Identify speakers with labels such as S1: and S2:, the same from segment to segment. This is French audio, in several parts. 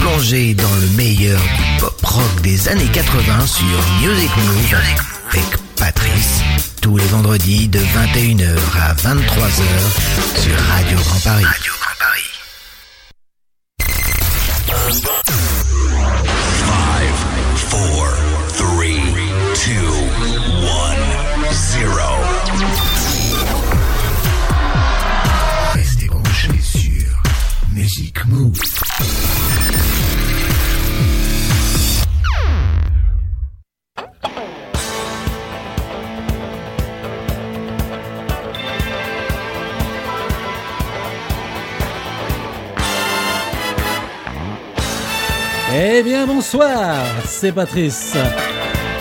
S1: plongée dans le meilleur du pop rock des années 80 sur Music Move avec Patrice. Tous les vendredis de 21h à 23h sur Radio Grand Paris. Radio Grand Paris.
S2: Five, four, three, two, one, zero.
S1: Restez branchés sur Music Move.
S3: Eh bien bonsoir, c'est Patrice.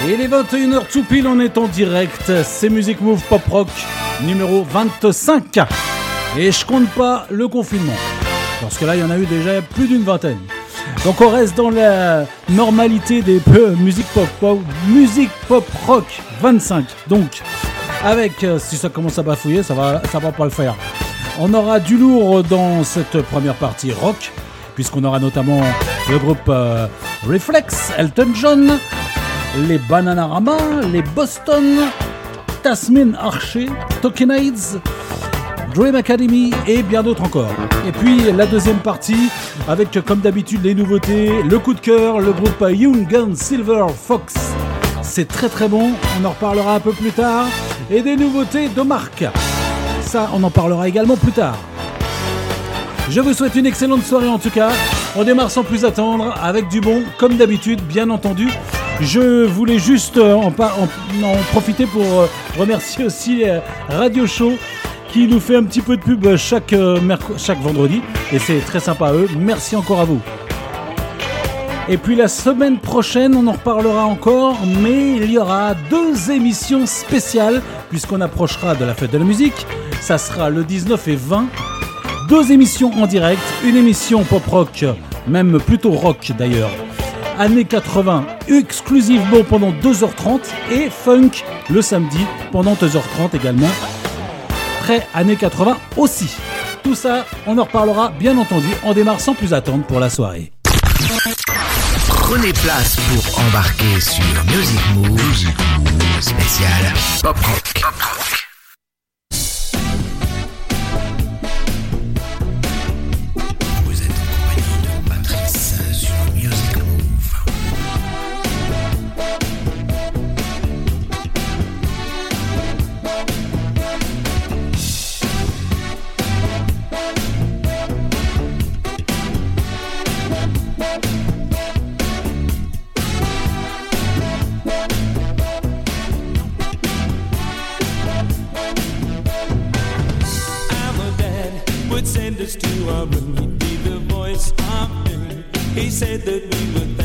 S3: Il est 21h tout pile, on est en direct. C'est Music Move Pop Rock numéro 25. Et je compte pas le confinement. Parce que là, il y en a eu déjà plus d'une vingtaine. Donc on reste dans la normalité des peu pop, pop pop rock 25. Donc avec euh, si ça commence à bafouiller, ça va ça va pas le faire. On aura du lourd dans cette première partie rock puisqu'on aura notamment le groupe euh, Reflex, Elton John, les Bananarama, les Boston, Tasmin Archer, Tokenides, Dream Academy et bien d'autres encore. Et puis la deuxième partie avec comme d'habitude les nouveautés, le coup de cœur, le groupe Young Gun Silver Fox. C'est très très bon, on en reparlera un peu plus tard. Et des nouveautés de marque. Ça, on en parlera également plus tard. Je vous souhaite une excellente soirée en tout cas. On démarre sans plus attendre avec du bon, comme d'habitude, bien entendu. Je voulais juste euh, en, profiter pour euh, remercier aussi euh, Radio Show qui nous fait un petit peu de pub chaque, chaque vendredi. Et c'est très sympa à eux. Merci encore à vous. Et puis la semaine prochaine, on en reparlera encore, mais il y aura deux émissions spéciales, puisqu'on approchera de la fête de la musique. Ça sera le 19 et 20 deux émissions en direct, une émission pop rock, même plutôt rock d'ailleurs, années 80 exclusivement pendant 2h30 et funk le samedi pendant 2h30 également, près années 80 aussi. Tout ça, on en reparlera bien entendu, on démarre sans plus attendre pour la soirée.
S1: Prenez place pour embarquer sur Music Move, spécial Pop Rock.
S4: To our room. He'd be the voice of doom. He said that we would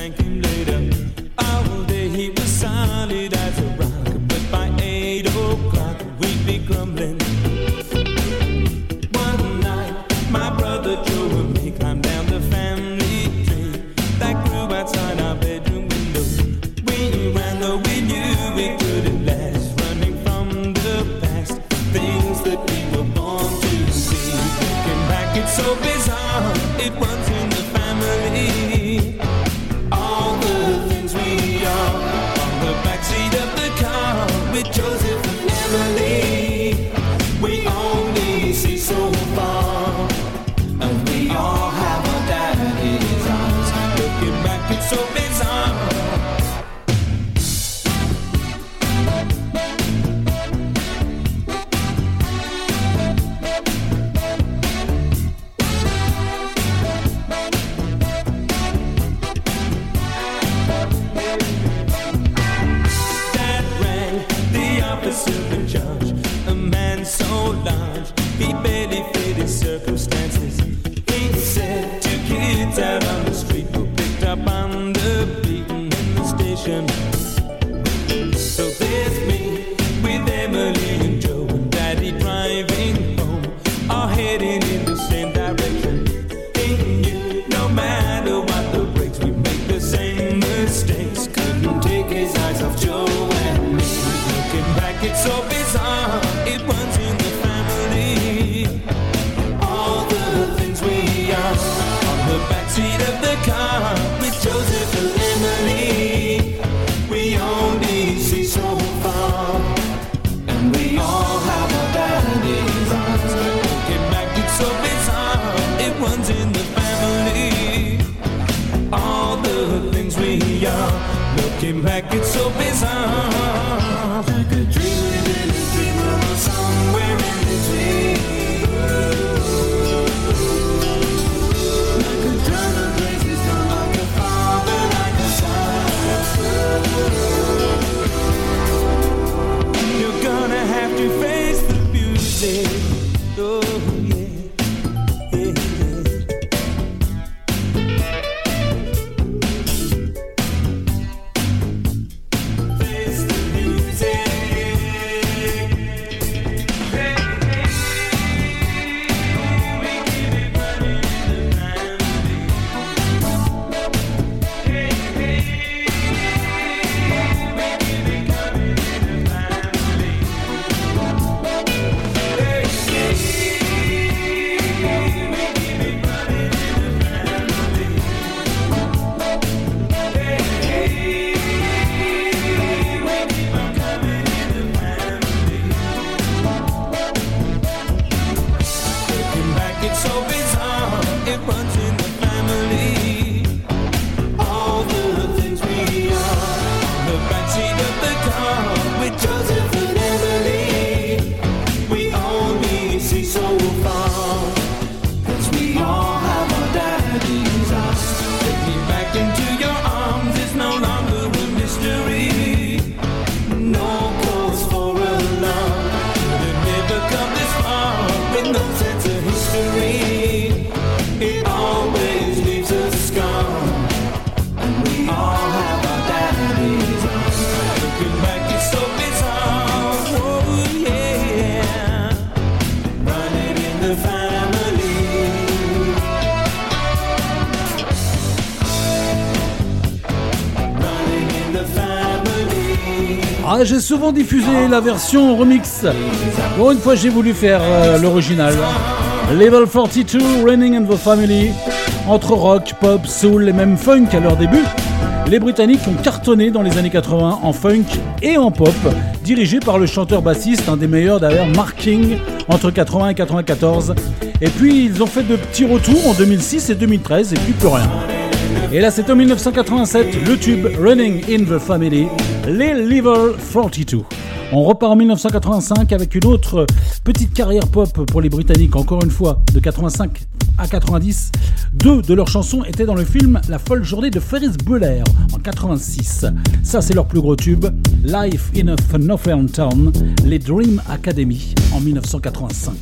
S3: souvent diffusé la version remix. Pour une fois, j'ai voulu faire euh, l'original. Level 42, Running in the Family. Entre rock, pop, soul et même funk à leur début, les Britanniques ont cartonné dans les années 80 en funk et en pop, dirigé par le chanteur bassiste, un des meilleurs d'ailleurs, Mark King, entre 80 et 94. Et puis ils ont fait de petits retours en 2006 et 2013 et puis plus rien. Et là c'est en 1987, le tube Running in the Family, les Level 42. On repart en 1985 avec une autre petite carrière pop pour les Britanniques, encore une fois, de 85 à 90. Deux de leurs chansons étaient dans le film La folle journée de Ferris Bueller en 86. Ça, c'est leur plus gros tube, Life in a Northern Town, les Dream Academy en 1985.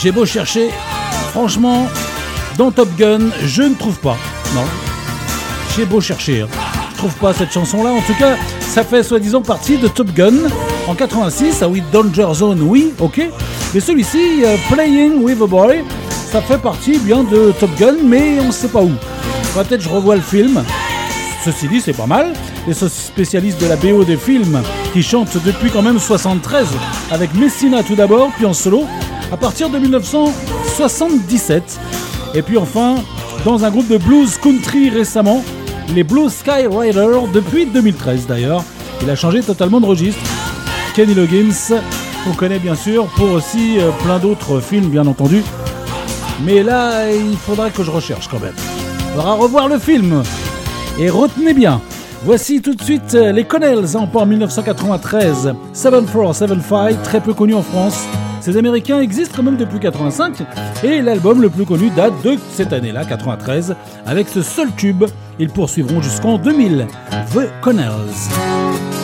S3: J'ai beau chercher, franchement, dans Top Gun, je ne trouve pas. Non. J'ai beau chercher. hein. Je trouve pas cette chanson-là. En tout cas, ça fait soi-disant partie de Top Gun en 86. Ah oui, Danger Zone, oui, ok. Mais celui-ci, euh, Playing with a Boy, ça fait partie bien de Top Gun, mais on sait pas où. Peut-être je revois le film. Ceci dit, c'est pas mal. Les spécialistes de la BO des films qui chantent depuis quand même 73 avec Messina tout d'abord, puis en solo à partir de 1977. Et puis enfin, dans un groupe de blues country récemment, les Blue Sky Riders depuis 2013 d'ailleurs. Il a changé totalement de registre. Kenny Loggins, qu'on connaît bien sûr pour aussi euh, plein d'autres films bien entendu. Mais là, il faudra que je recherche quand même. Il faudra revoir le film. Et retenez bien, voici tout de suite euh, les Connells en port 1993. 7475, très peu connu en France. Ces Américains existent même depuis 85 et l'album le plus connu date de cette année-là, 93, avec ce seul tube. Ils poursuivront jusqu'en 2000. The Connells.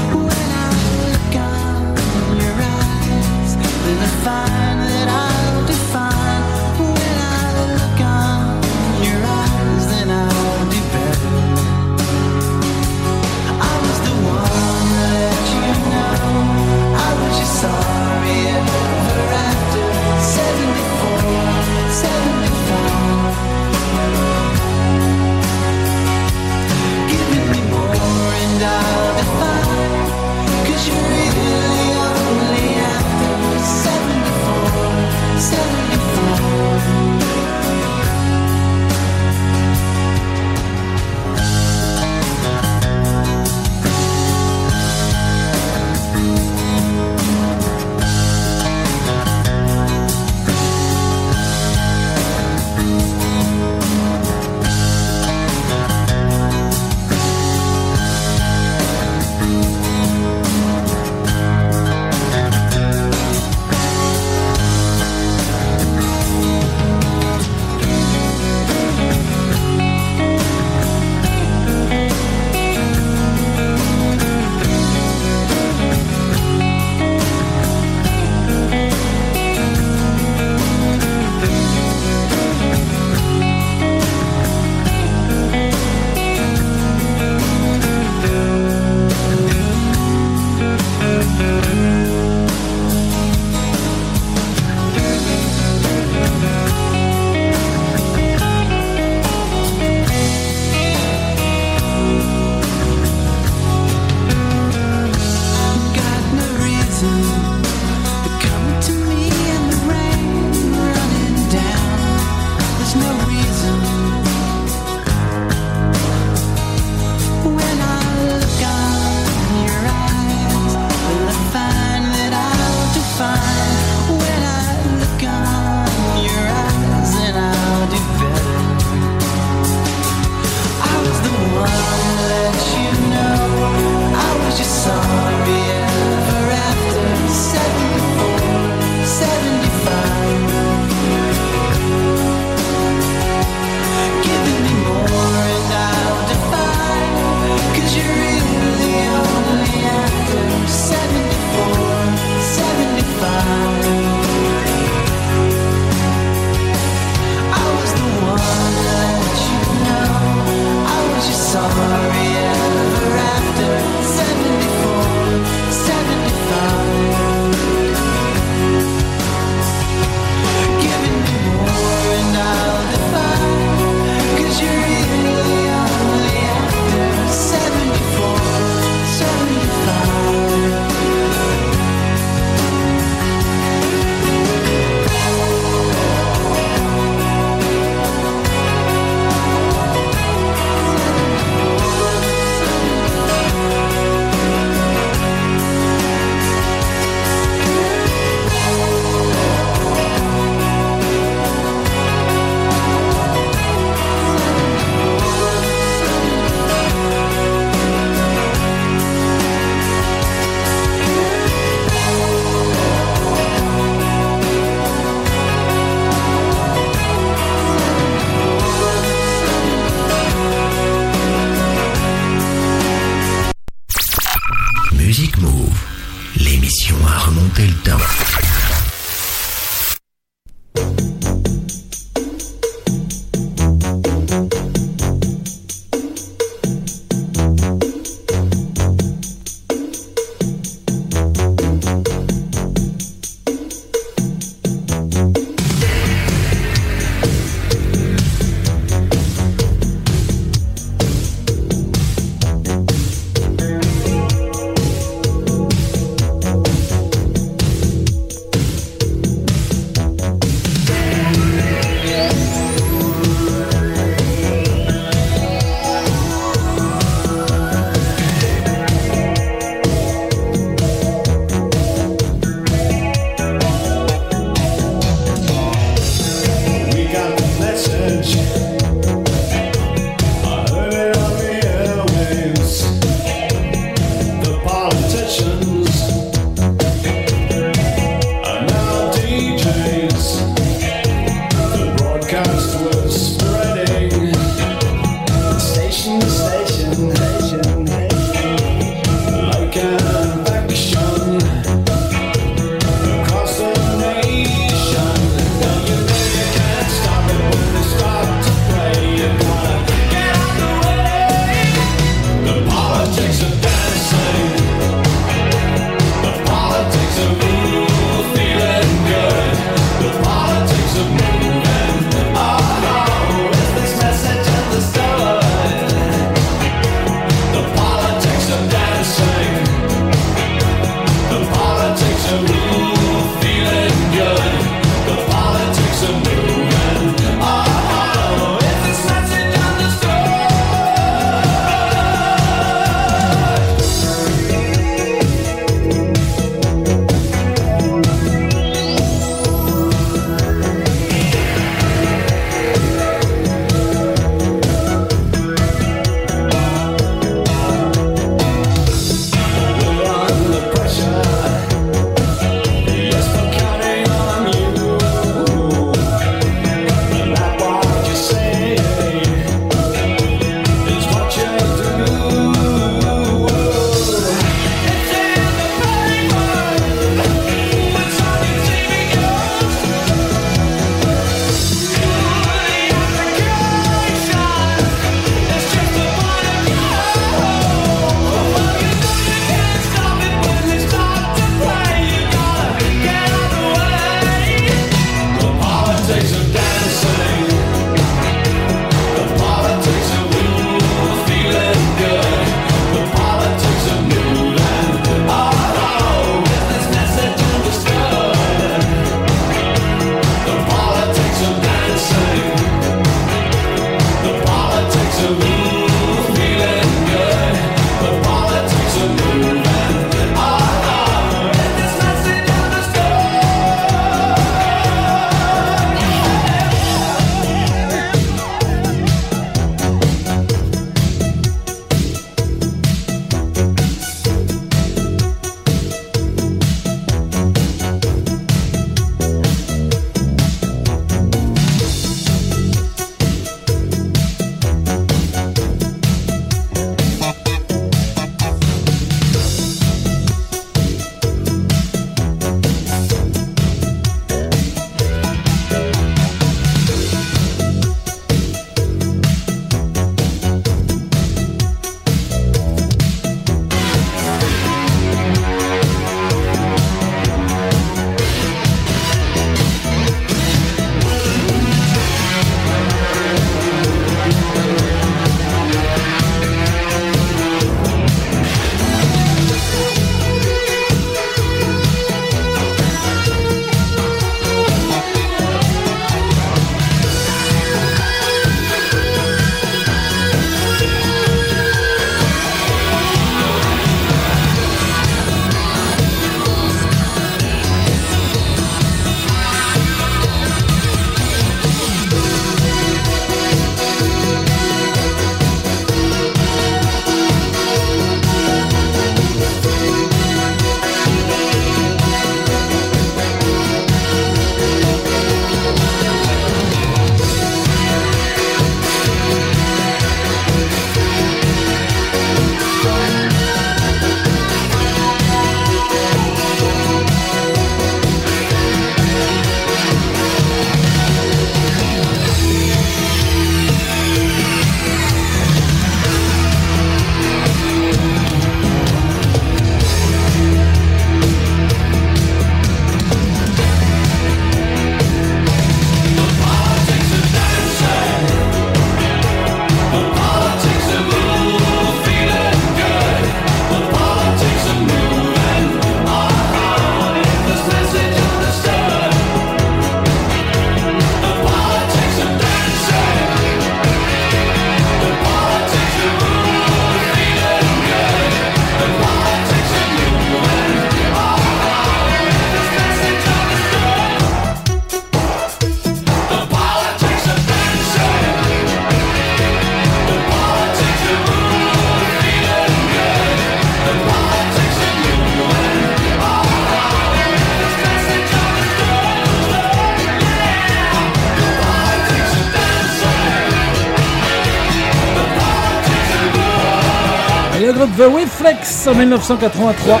S3: En 1983,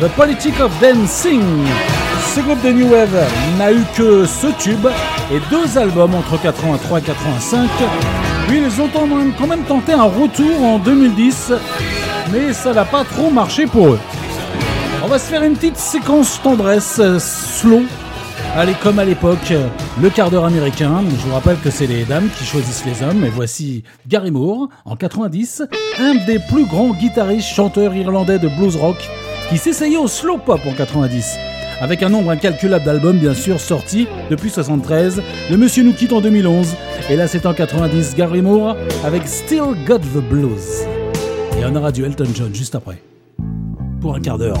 S3: The Politic of Dancing. Ce groupe de New Wave n'a eu que ce tube et deux albums entre 83 et 85. Puis ils ont quand même tenté un retour en 2010, mais ça n'a pas trop marché pour eux. On va se faire une petite séquence tendresse, euh, slow. Allez, comme à l'époque, euh, le quart d'heure américain. Je vous rappelle que c'est les dames qui choisissent les hommes. Et voici Gary Moore, en 90, un des plus grands guitaristes, chanteurs irlandais de blues rock, qui s'essayait au slow pop en 90. Avec un nombre incalculable d'albums, bien sûr, sortis depuis 73. Le monsieur nous quitte en 2011. Et là, c'est en 90, Gary Moore, avec Still Got the Blues. Et on aura du Elton John juste après. Pour un quart d'heure.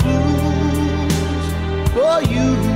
S5: blues for you.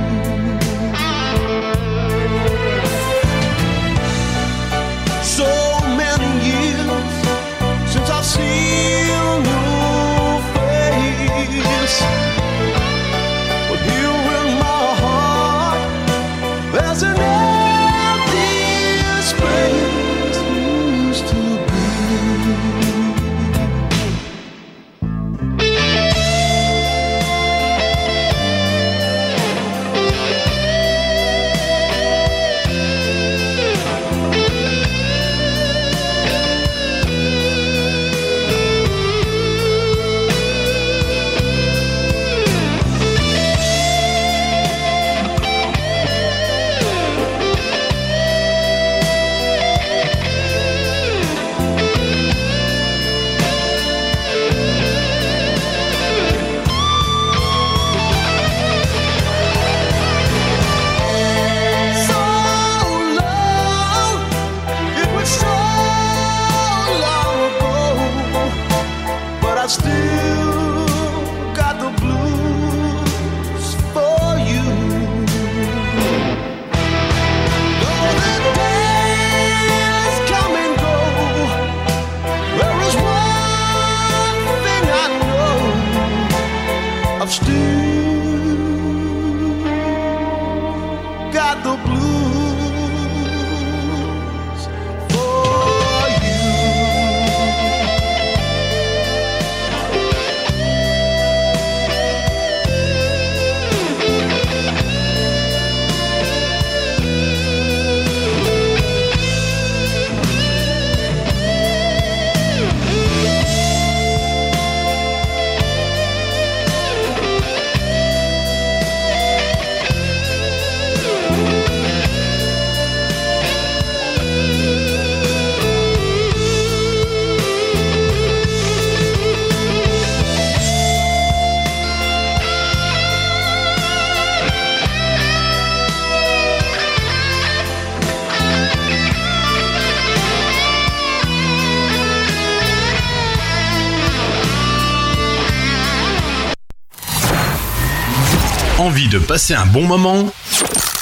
S6: passez un bon moment.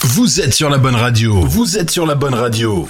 S6: Vous êtes sur la bonne radio. Vous êtes sur la bonne radio.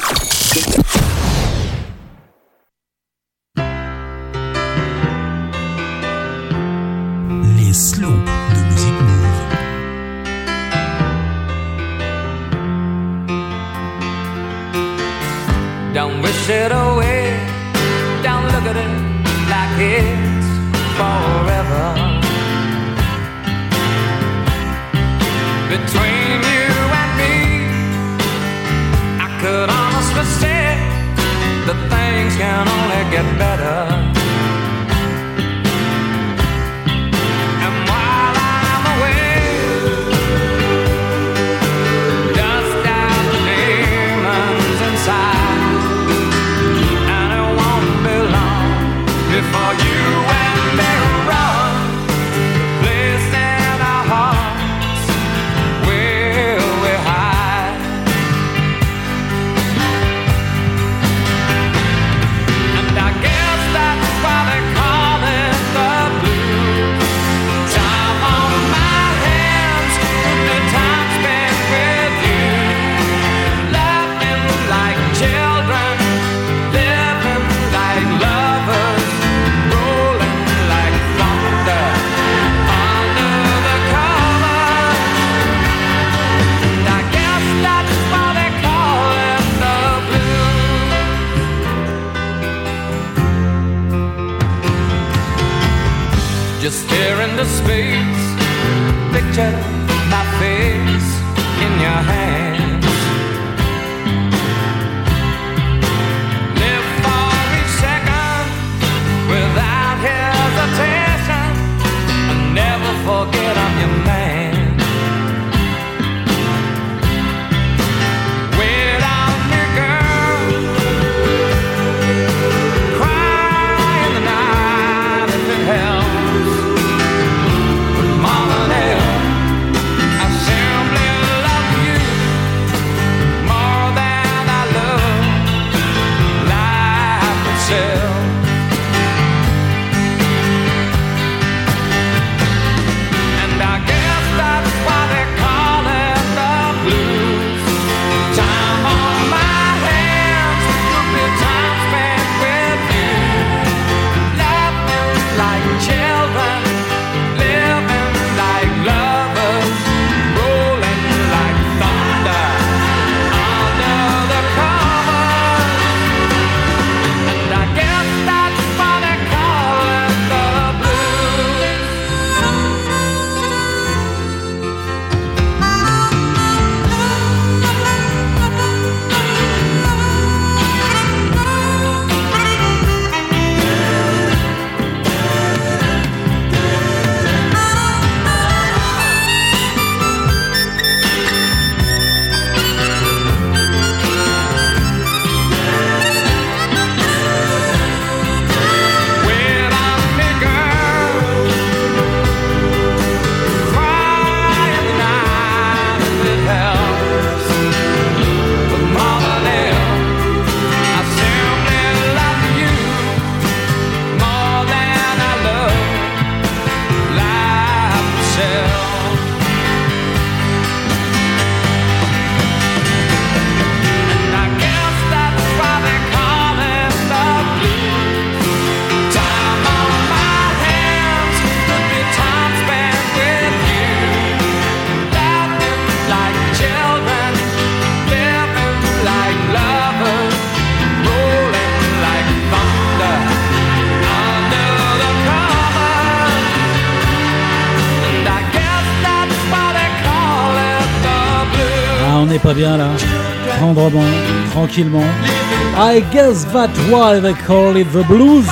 S7: I guess
S3: that why they call it the blues.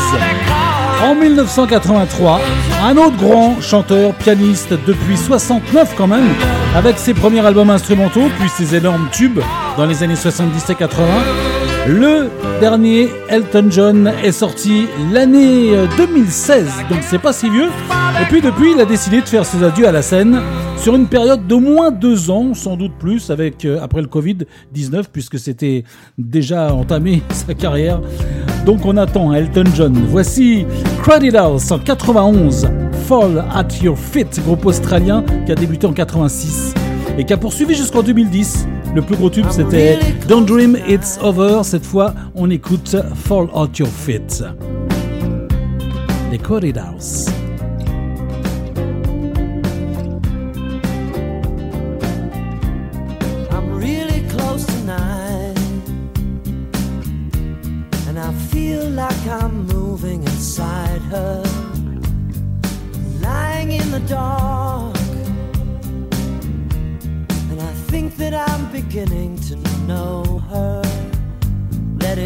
S3: En 1983, un autre grand chanteur, pianiste depuis 69 quand même, avec ses premiers albums instrumentaux, puis ses énormes tubes dans les années 70 et 80. Le dernier Elton John est sorti l'année euh, 2016, donc c'est pas si vieux. Et puis depuis, il a décidé de faire ses adieux à la scène sur une période d'au moins deux ans, sans doute plus, avec euh, après le Covid-19, puisque c'était déjà entamé sa carrière. Donc on attend Elton John. Voici Crowded House en 91, Fall at Your Feet, groupe australien qui a débuté en 86 et qui a poursuivi jusqu'en 2010. Le plus gros tube c'était Don't Dream It's Over. Cette fois, on écoute Fall at Your Feet. Les Crowded House.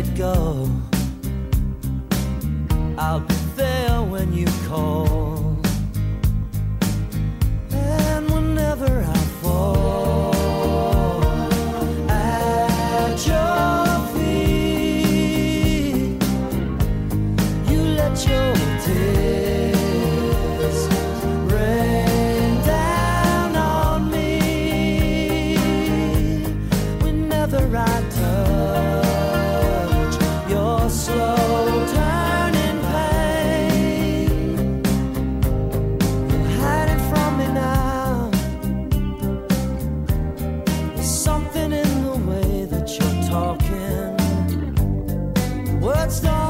S8: it go. what's
S3: done.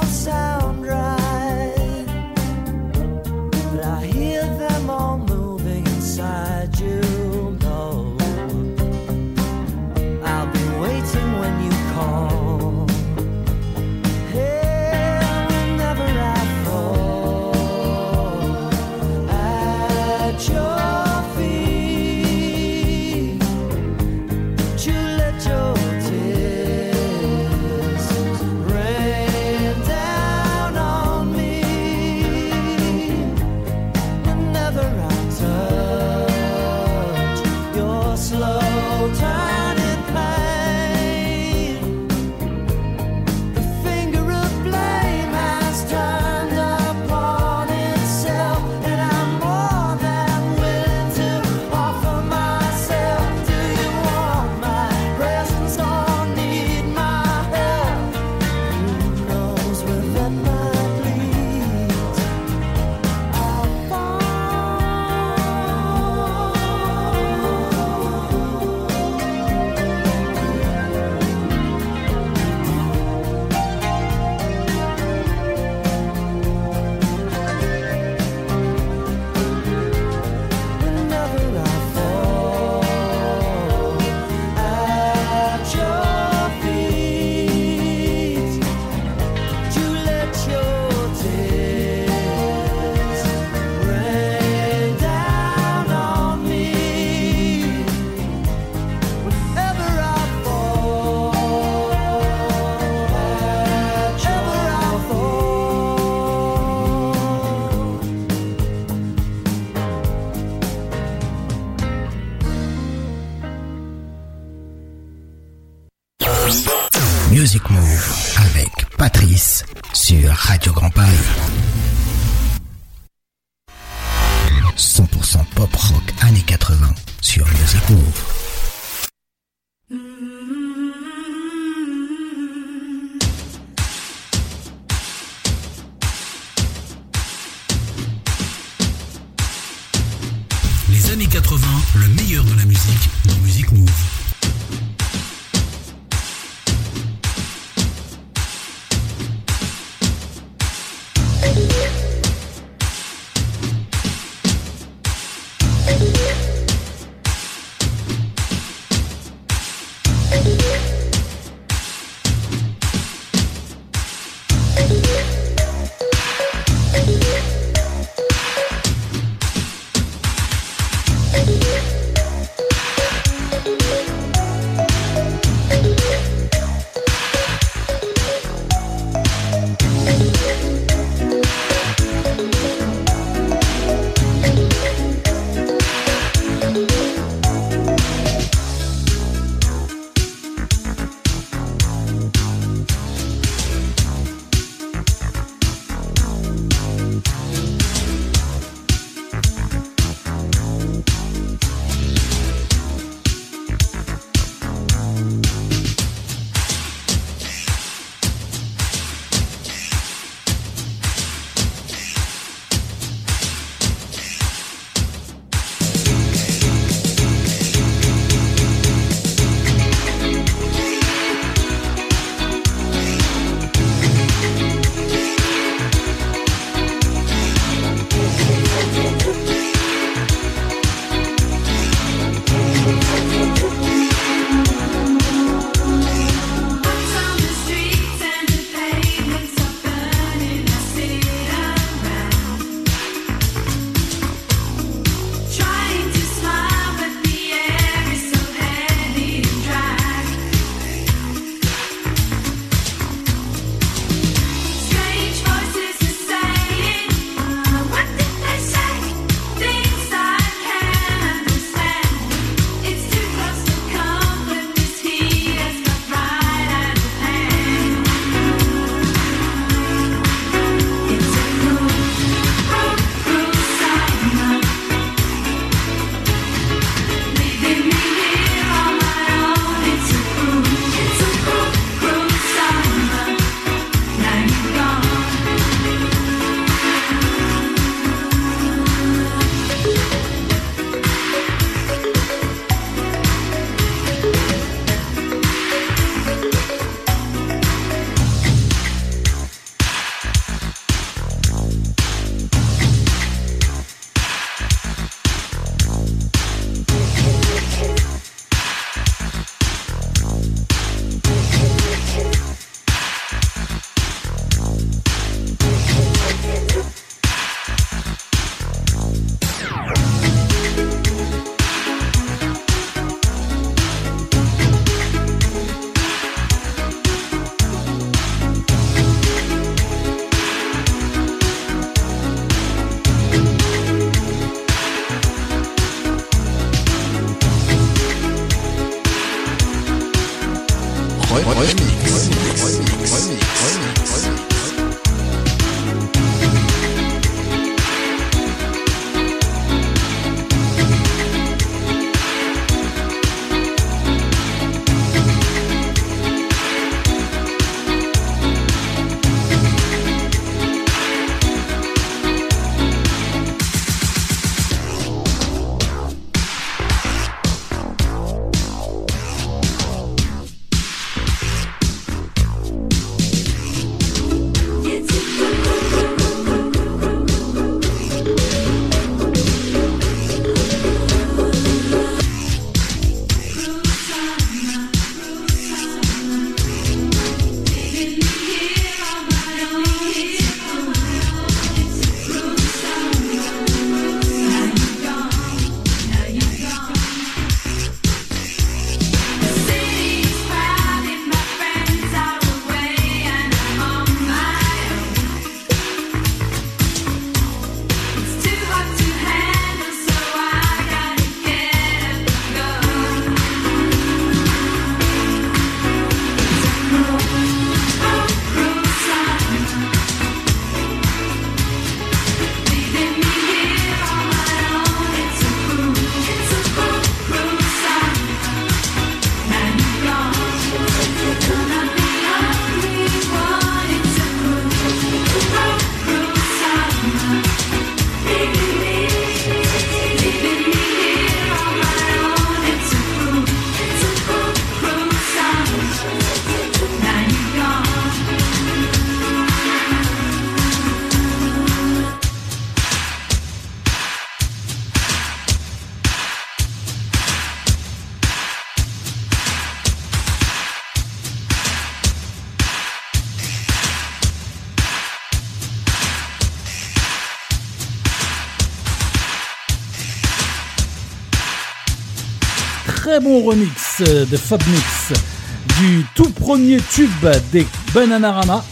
S3: Bon remix euh, de Fab Mix du tout premier tube des Bananarama,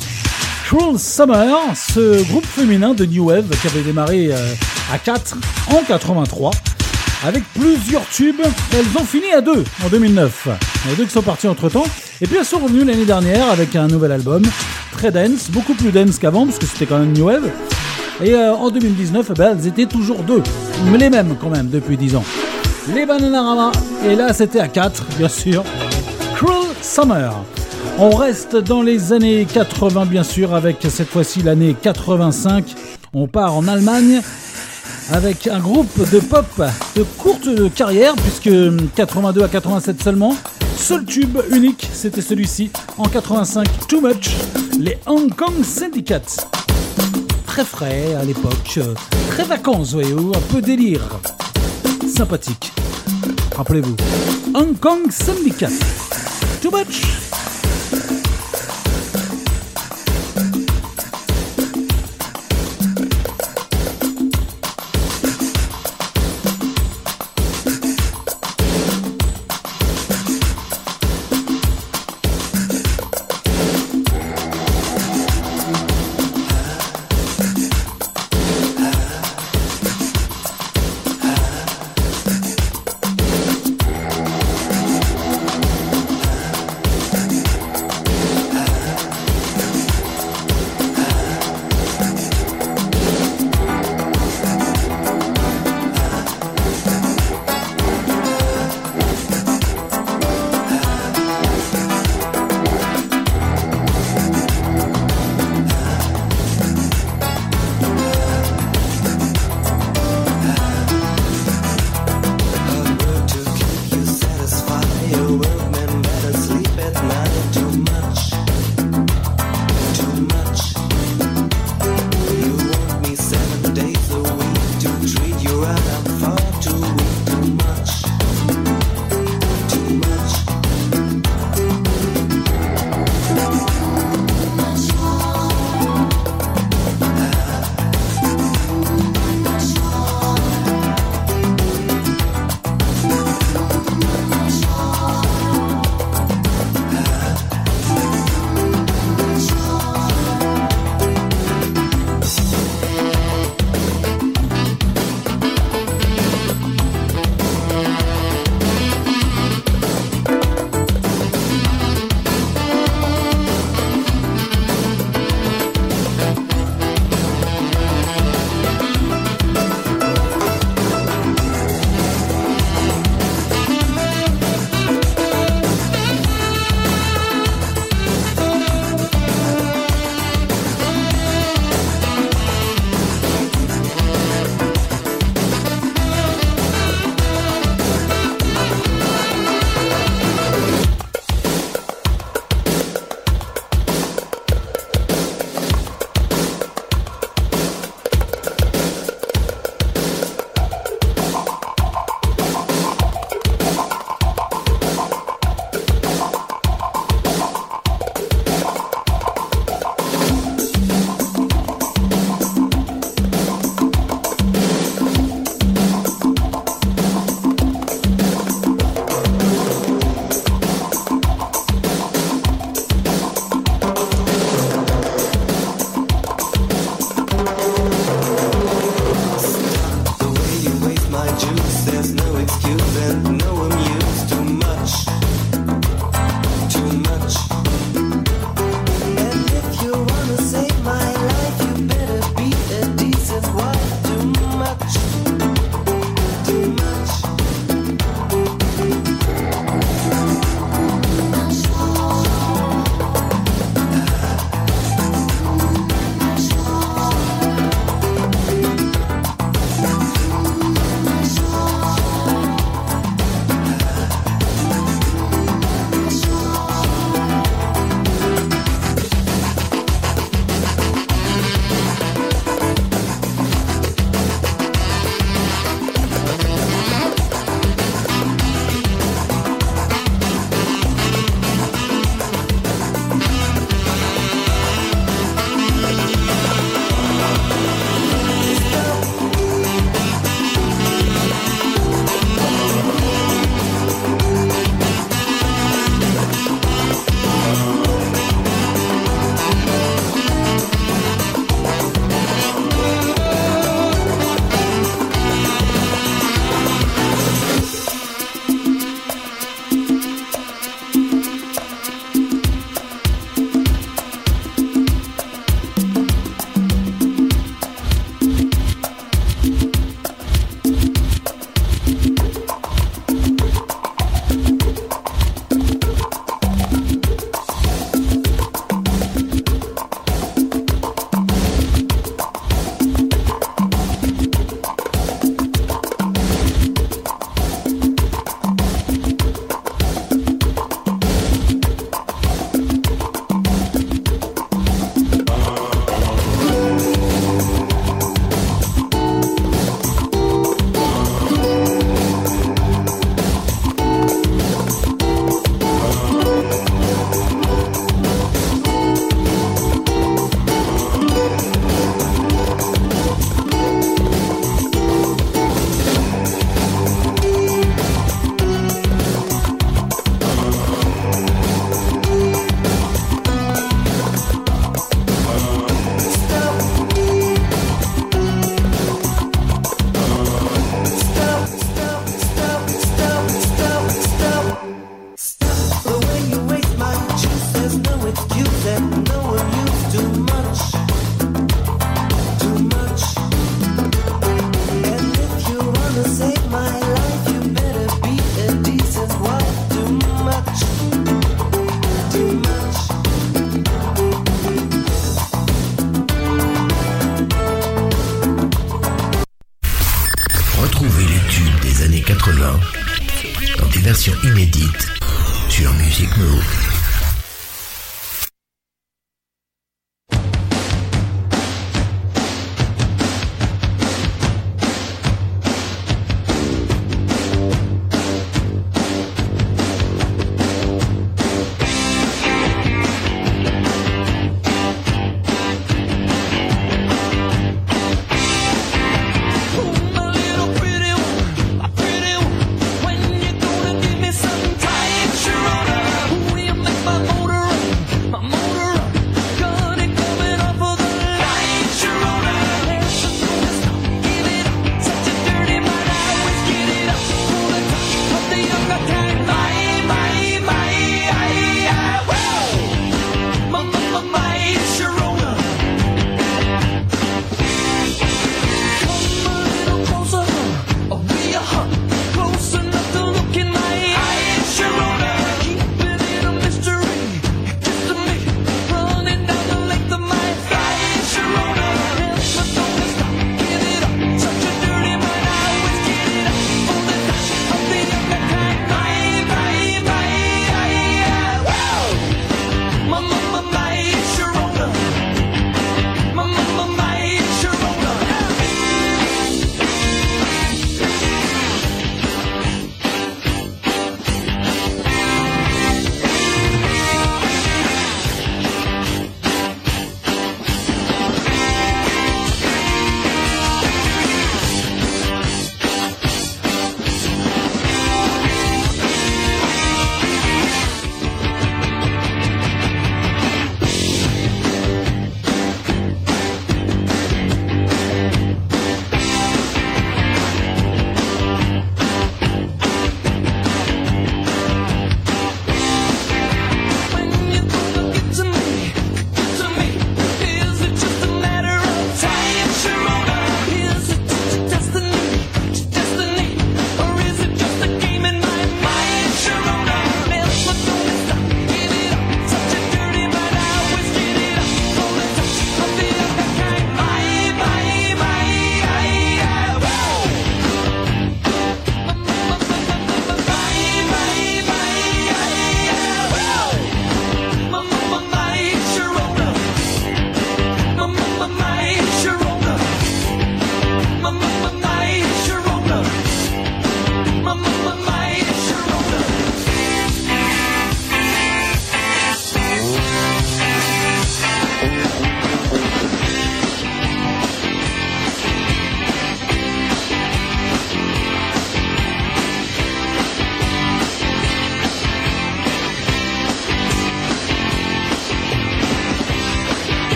S3: Cruel Summer, ce groupe féminin de New Wave qui avait démarré euh, à 4 en 83. Avec plusieurs tubes, elles ont fini à 2 en 2009. Les deux qui sont partis entre temps. Et puis elles sont revenues l'année dernière avec un nouvel album, très dense, beaucoup plus dense qu'avant, parce que c'était quand même New Wave. Et euh, en 2019, eh ben, elles étaient toujours deux, mais les mêmes quand même depuis 10 ans. Les Bananarama, et là c'était à 4, bien sûr. Cruel Summer. On reste dans les années 80, bien sûr, avec cette fois-ci l'année 85. On part en Allemagne avec un groupe de pop de courte carrière, puisque 82 à 87 seulement. Seul tube unique, c'était celui-ci, en 85, Too Much, les Hong Kong Syndicate. Très frais à l'époque, très vacances, voyez-vous, un peu délire. Sympathique. Rappelez-vous, Hong Kong Syndicate. Too Much.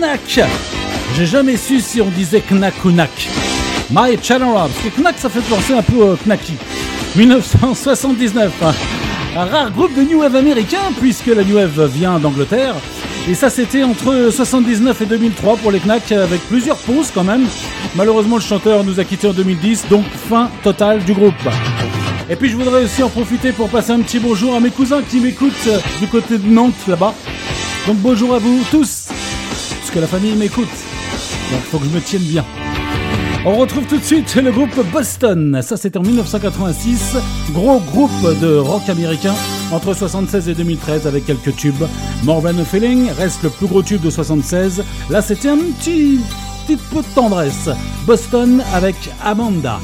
S3: Knack J'ai jamais su si on disait Knack ou Knack. My Chanora, parce que Knack ça fait penser un peu au Knacky. 1979, hein. un rare groupe de New Wave américain, puisque la New Wave vient d'Angleterre. Et ça c'était entre 79 et 2003 pour les Knack, avec plusieurs pauses quand même. Malheureusement le chanteur nous a quittés en 2010, donc fin totale du groupe. Et puis je voudrais aussi en profiter pour passer un petit bonjour à mes cousins qui m'écoutent du côté de Nantes là-bas. Donc bonjour à vous tous, que la famille m'écoute. Donc faut que je me tienne bien. On retrouve tout de suite le groupe Boston. Ça c'était en 1986, gros groupe de rock américain entre 76 et 2013 avec quelques tubes. More Than a Feeling reste le plus gros tube de 76. Là c'était un petit, petit peu de tendresse. Boston avec Amanda.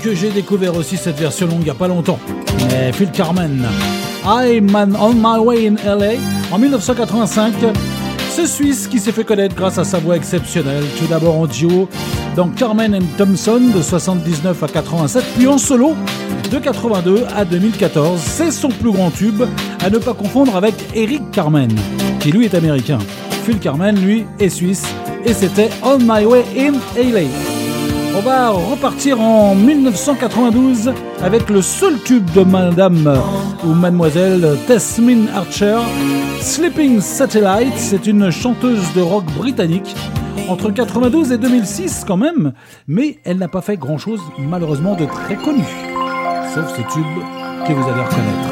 S9: Que j'ai découvert aussi cette version longue il n'y a pas longtemps. Mais Phil Carmen, I'm on My Way in LA, en 1985. Ce Suisse qui s'est fait connaître grâce à sa voix exceptionnelle, tout d'abord en duo dans Carmen and Thompson de 79 à 87, puis en solo de 82 à 2014. C'est son plus grand tube, à ne pas confondre avec Eric Carmen, qui lui est américain. Phil Carmen, lui, est suisse, et c'était On My Way in LA. On va repartir en 1992 avec le seul tube de Madame ou Mademoiselle Tesmin Archer, Sleeping Satellite. C'est une chanteuse de rock britannique entre 92 et 2006 quand même, mais elle n'a pas fait grand chose malheureusement de très connu, sauf ce tube que vous allez reconnaître.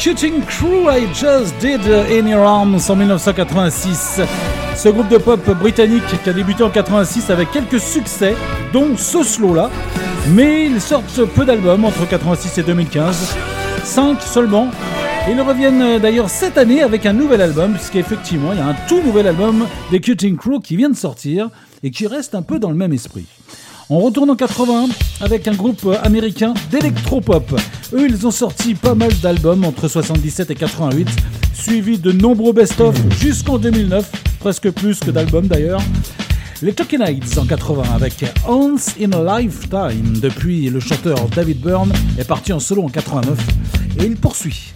S3: Les Cutting Crew I Just Did In Your Arms en 1986. Ce groupe de pop britannique qui a débuté en 86 avec quelques succès, dont ce slow-là. Mais ils sortent peu d'albums entre 86 et 2015. 5 seulement. Ils reviennent euh, d'ailleurs cette année avec un nouvel album, puisqu'effectivement, il y a un tout nouvel album des Cutting Crew qui vient de sortir et qui reste un peu dans le même esprit. On retourne en 80 avec un groupe euh, américain d'électropop. Eux, ils ont sorti pas mal d'albums entre 77 et 88, suivis de nombreux best-of jusqu'en 2009, presque plus que d'albums d'ailleurs. Les Talking Heads en 80 avec Once in a Lifetime. Depuis, le chanteur David Byrne est parti en solo en 89 et il poursuit.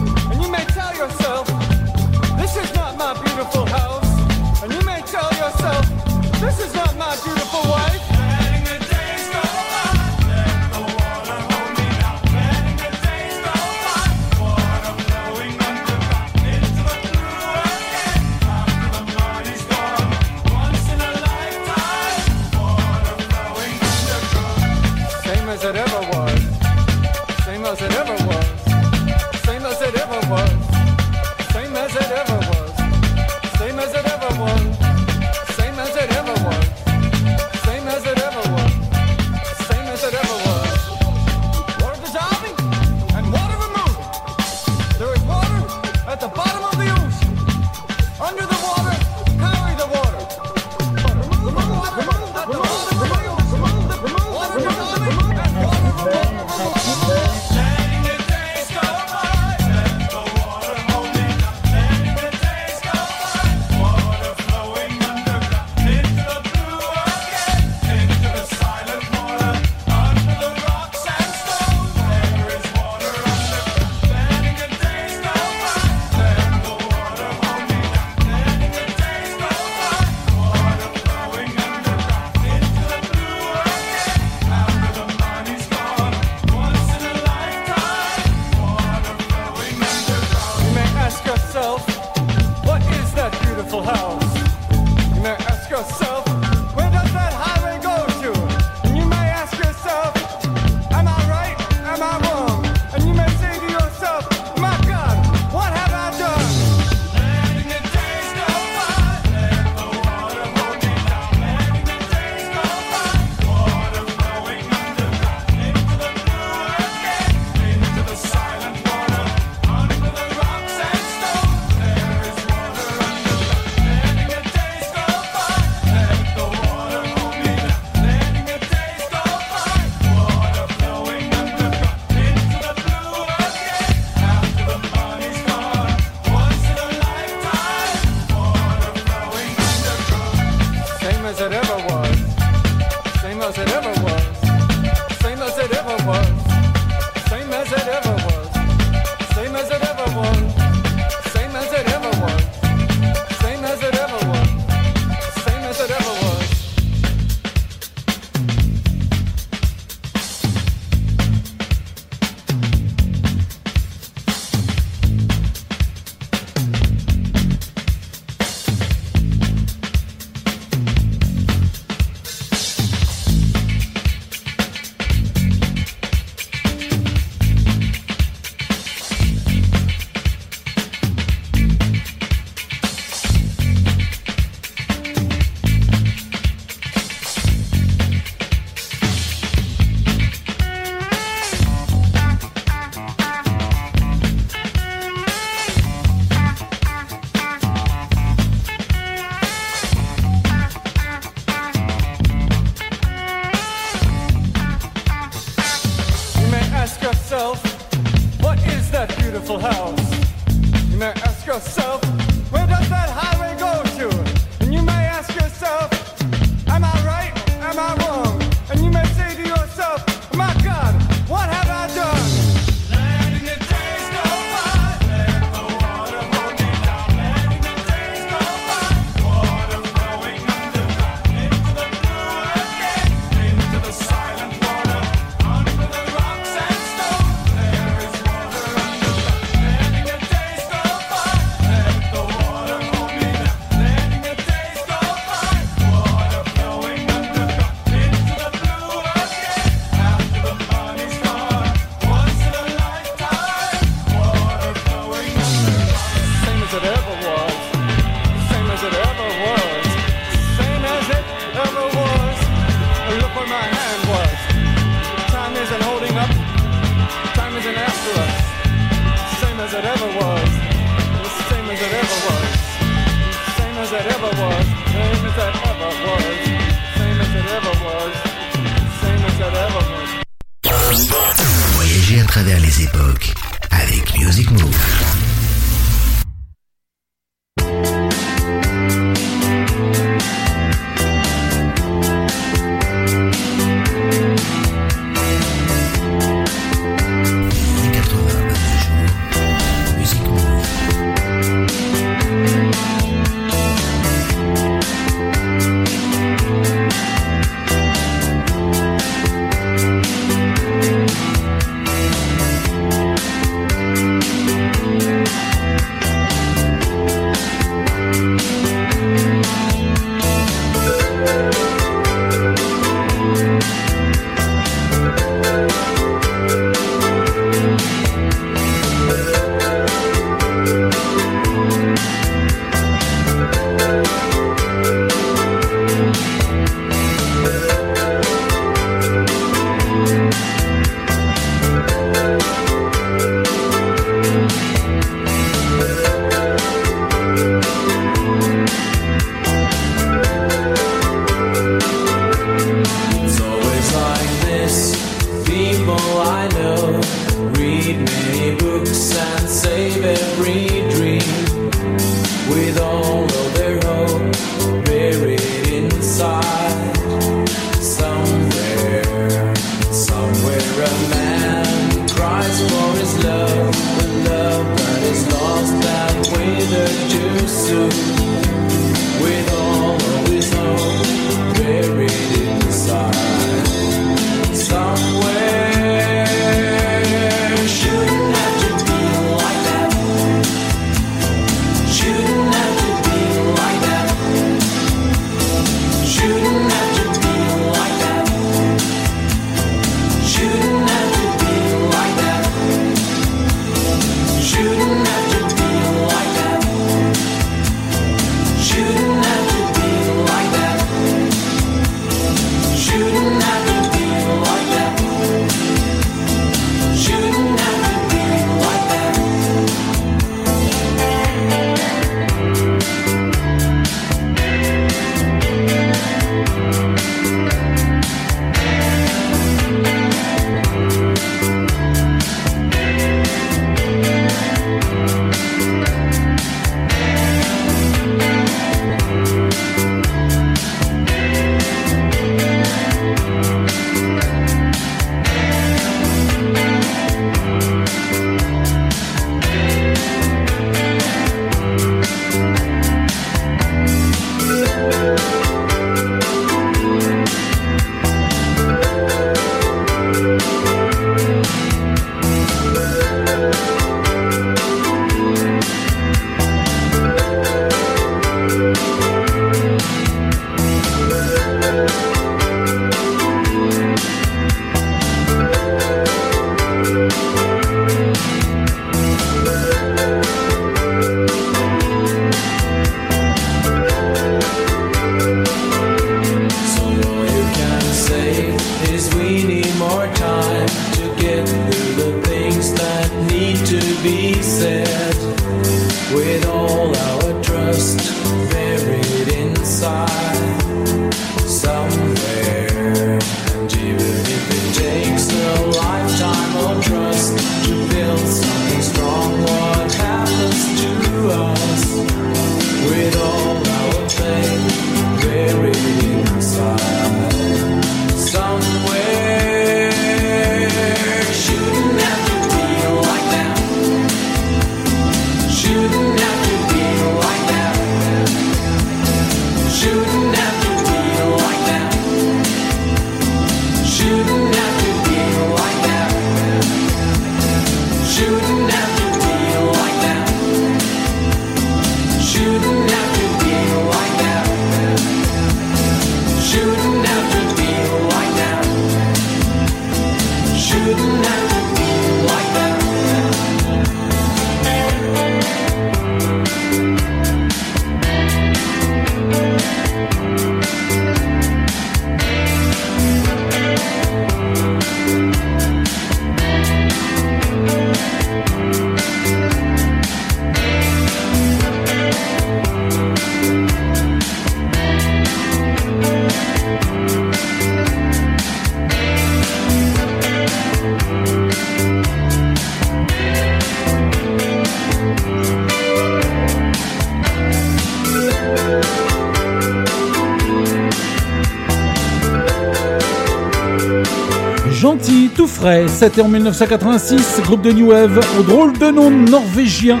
S5: en 1986, groupe de New Wave au drôle de nom norvégien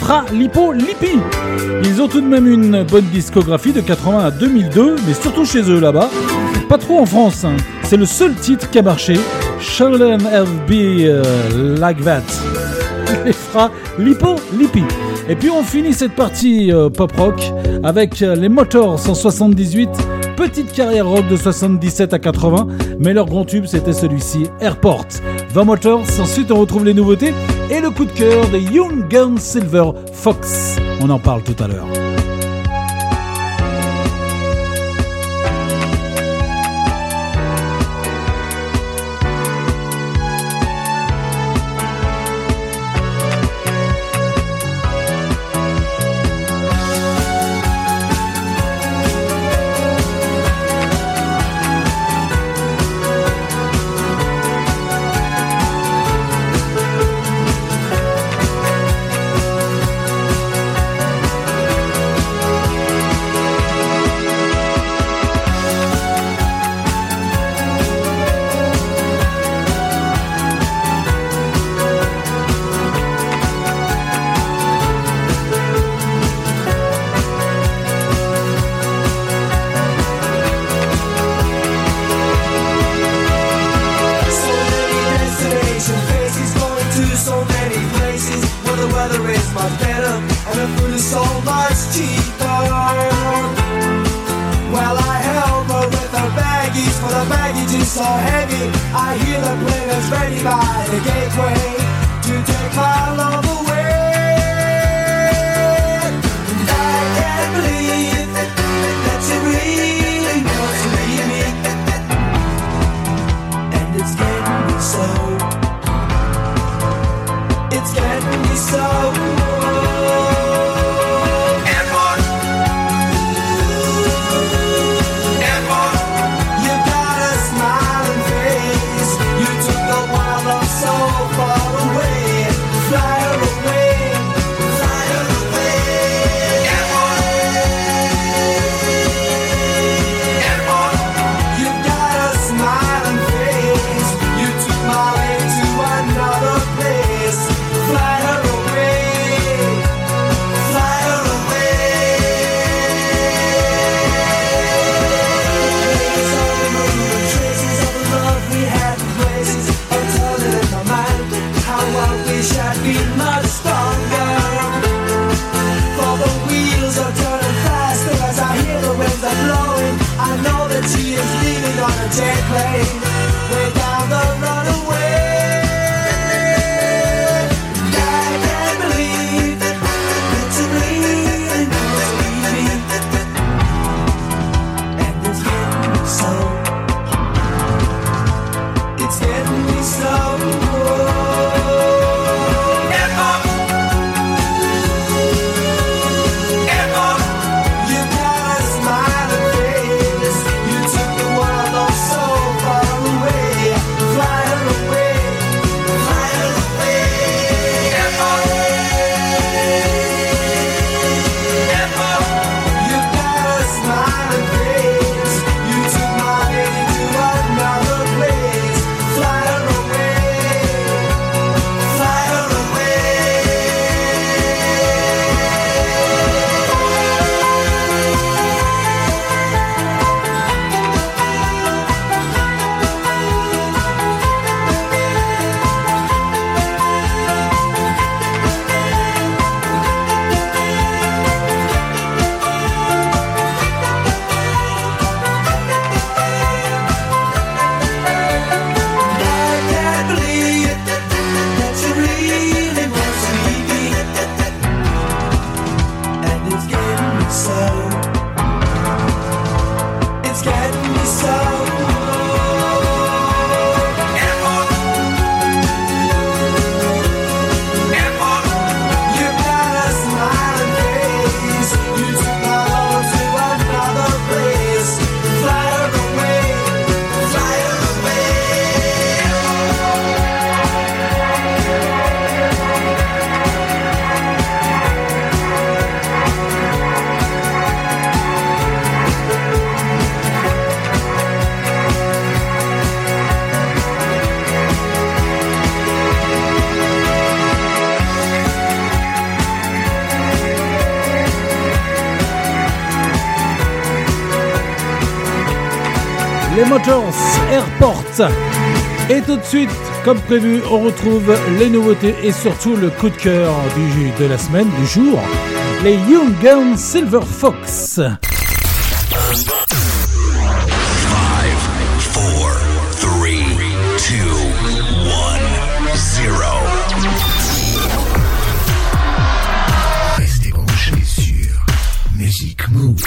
S5: Fra Lipo Lippi. Ils ont tout de même une bonne discographie de 80 à 2002, mais surtout chez eux là-bas. Pas trop en France, hein. c'est le seul titre qui a marché. Shall have be euh, like that. Les Fra Lipo Lippi. Et puis on finit cette partie euh, pop rock avec euh, les Motors 178 petite carrière rock de 77 à 80, mais leur grand tube c'était celui-ci, Airport. 20 Motors, ensuite on retrouve les nouveautés et le coup de cœur des Young Guns Silver Fox. On en parle tout à l'heure.
S3: Suite, comme prévu, on retrouve les nouveautés et surtout le coup de cœur du, de la semaine, du jour, les Young Guns Silver Fox.
S1: Four, three, two, one, zero.
S8: Restez branchés sur Music Move.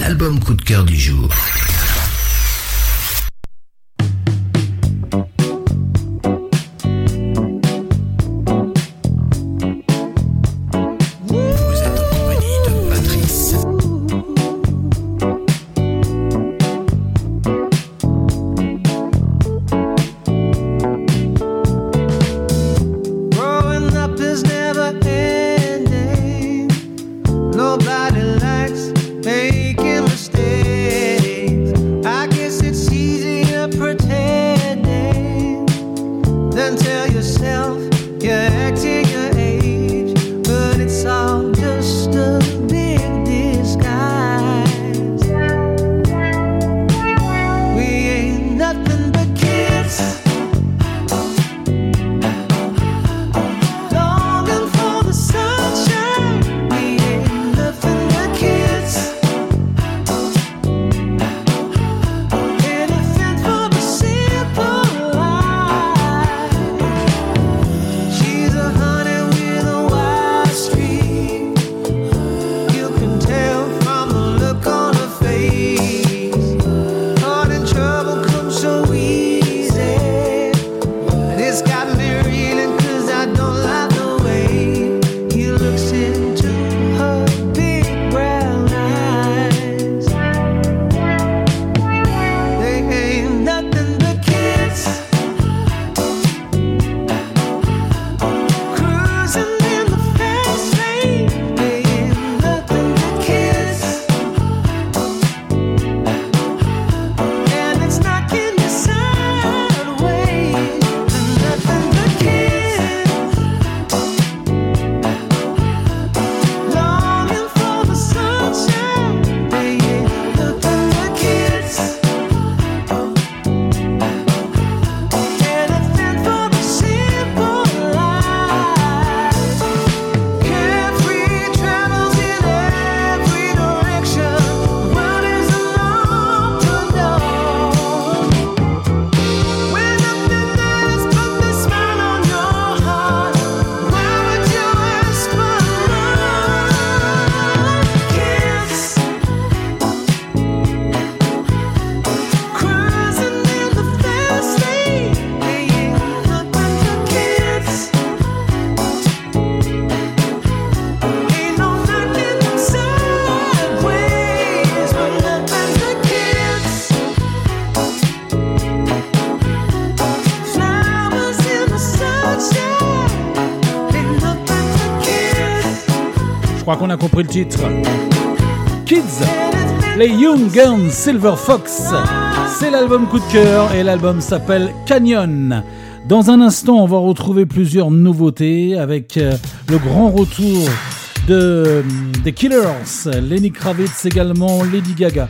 S8: L'album coup de cœur du jour.
S3: Crois qu'on a compris le titre. Kids, les Young Guns Silver Fox. C'est l'album coup de cœur et l'album s'appelle Canyon. Dans un instant, on va retrouver plusieurs nouveautés avec euh, le grand retour de euh, The Killers, Lenny Kravitz également, Lady Gaga.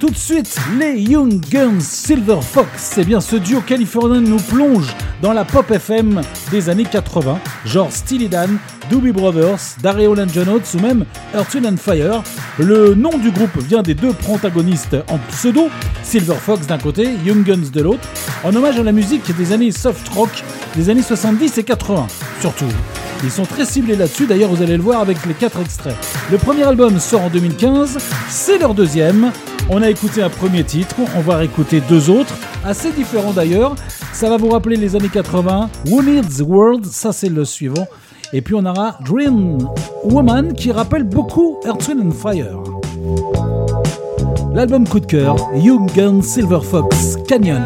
S3: Tout de suite, les Young Guns Silver Fox. Eh bien, ce duo californien nous plonge dans la pop FM des années 80, genre Steely Dan, Doobie Brothers, John Oates ou même Earth, Wind and Fire. Le nom du groupe vient des deux protagonistes en pseudo, Silver Fox d'un côté, Young Guns de l'autre, en hommage à la musique des années soft rock des années 70 et 80, surtout. Ils sont très ciblés là-dessus, d'ailleurs vous allez le voir avec les quatre extraits. Le premier album sort en 2015, c'est leur deuxième. On a écouté un premier titre, on va réécouter deux autres, assez différents d'ailleurs. Ça va vous rappeler les années 80. Who Needs World, ça c'est le suivant. Et puis on aura Dream Woman qui rappelle beaucoup Earth, and Fire. L'album coup de cœur, Young Gun Silver Fox Canyon.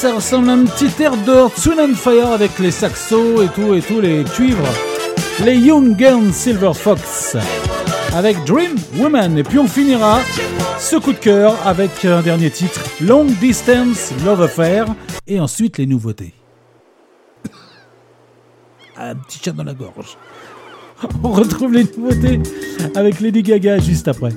S8: ça ressemble à un petit air de Tsunan Fire avec les saxos et tout, et tous les cuivres. Les Young Guns Silver Fox avec Dream Woman. Et puis on finira ce coup de cœur avec un dernier titre, Long Distance Love Affair, et ensuite les nouveautés. Un petit chat dans la gorge. On retrouve les nouveautés avec Lady Gaga juste après.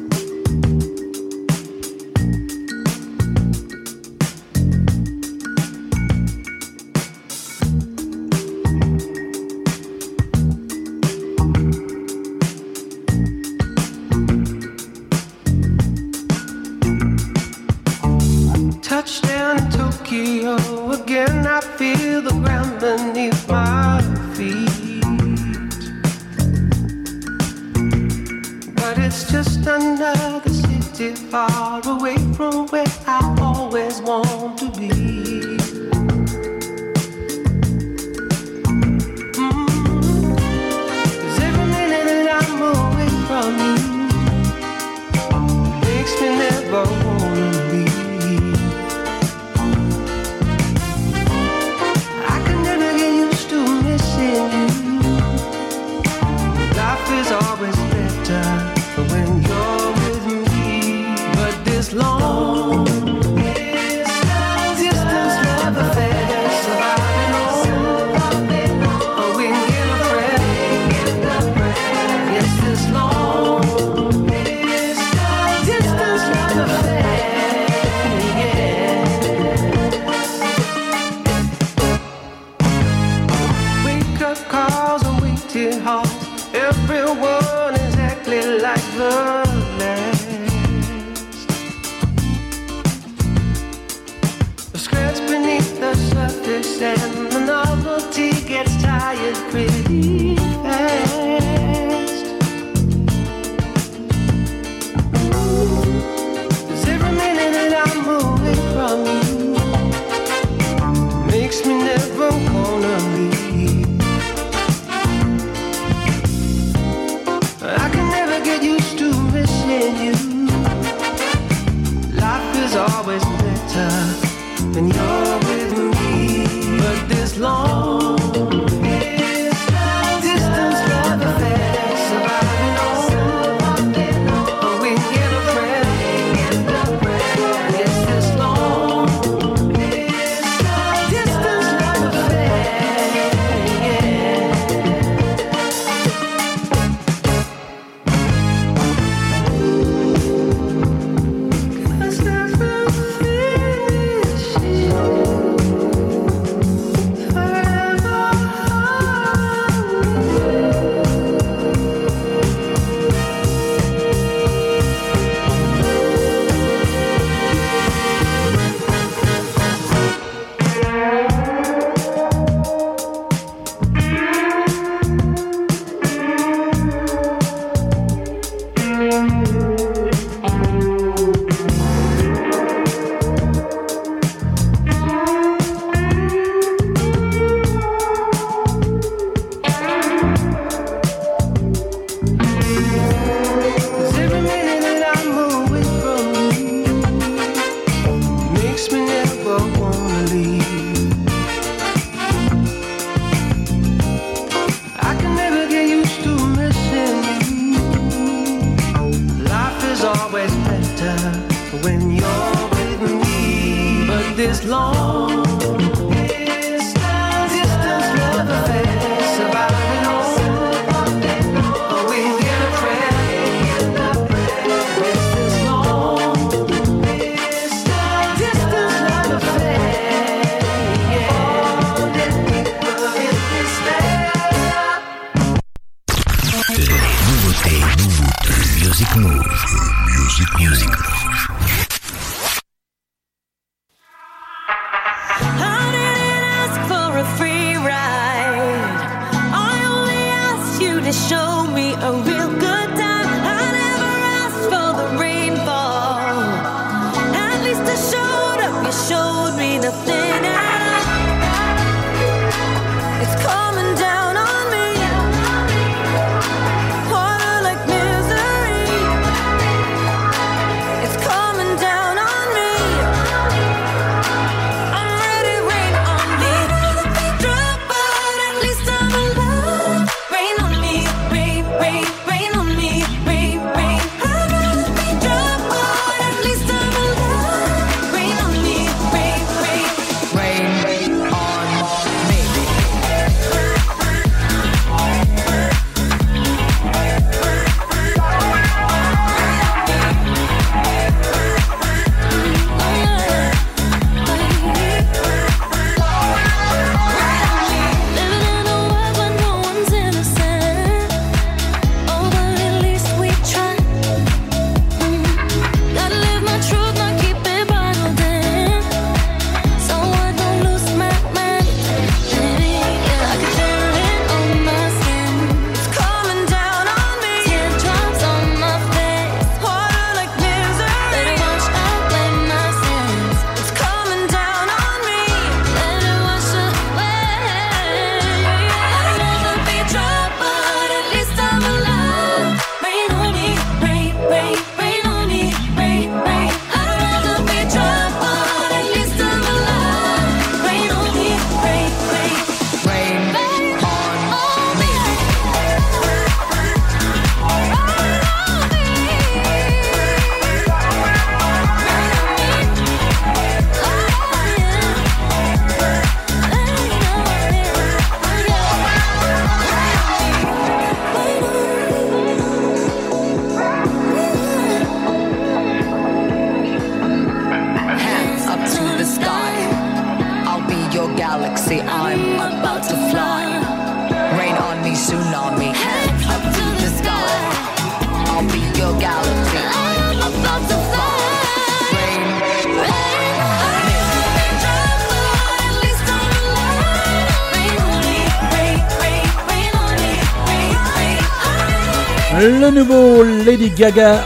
S8: Lady Gaga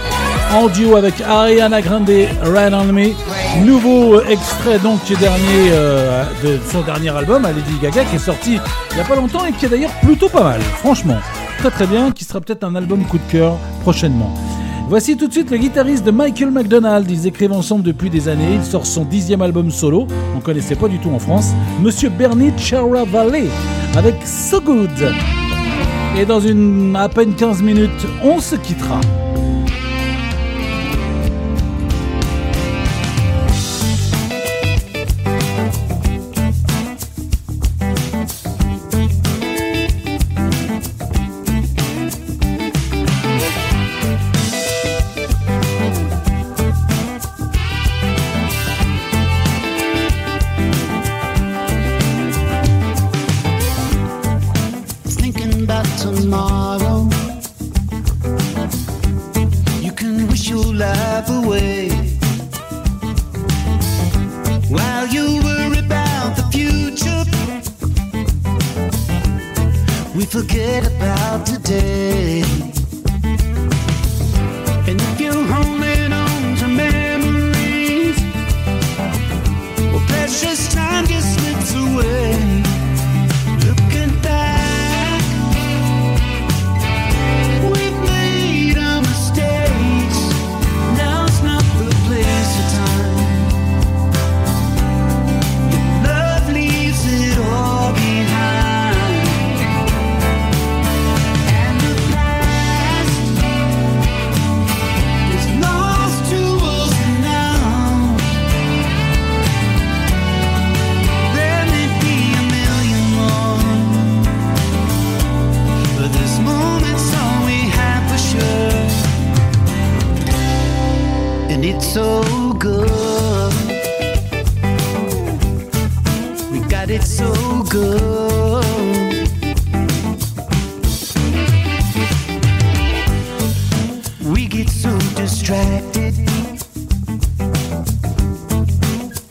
S8: en duo avec Ariana Grande, Ride on Me. Nouveau extrait donc euh, de son dernier album Lady Gaga qui est sorti il n'y a pas longtemps et qui est d'ailleurs plutôt pas mal, franchement. Très très bien, qui sera peut-être un album coup de cœur prochainement. Voici tout de suite le guitariste de Michael McDonald. Ils écrivent ensemble depuis des années. Il sort son dixième album solo. On connaissait pas du tout en France. Monsieur Bernie Valley avec So Good. Et dans une à peine 15 minutes, on se quittera.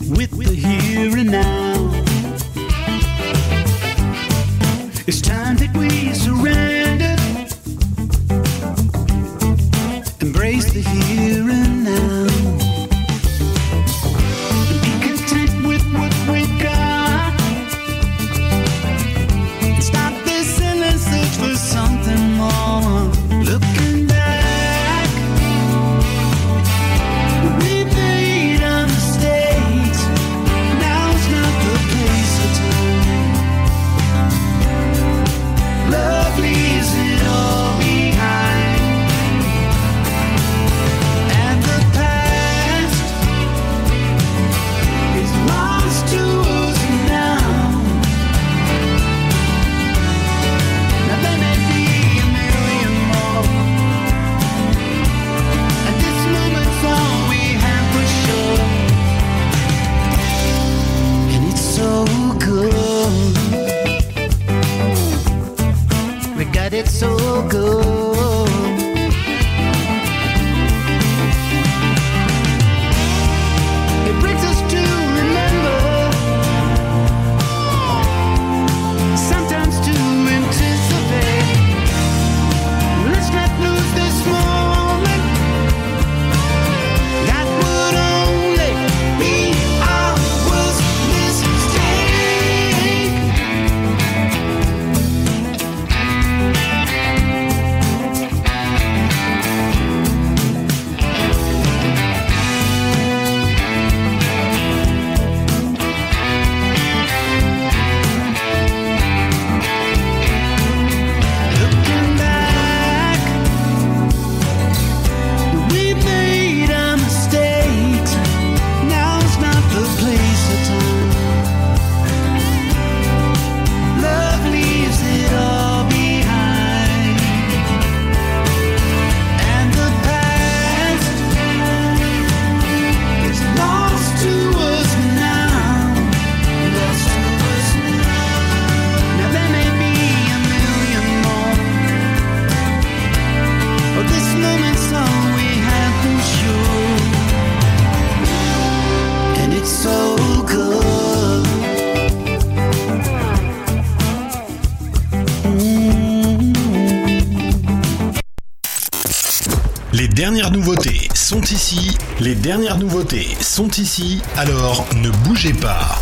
S10: With the here and now.
S4: Dernières nouveautés sont ici. Alors ne bougez pas.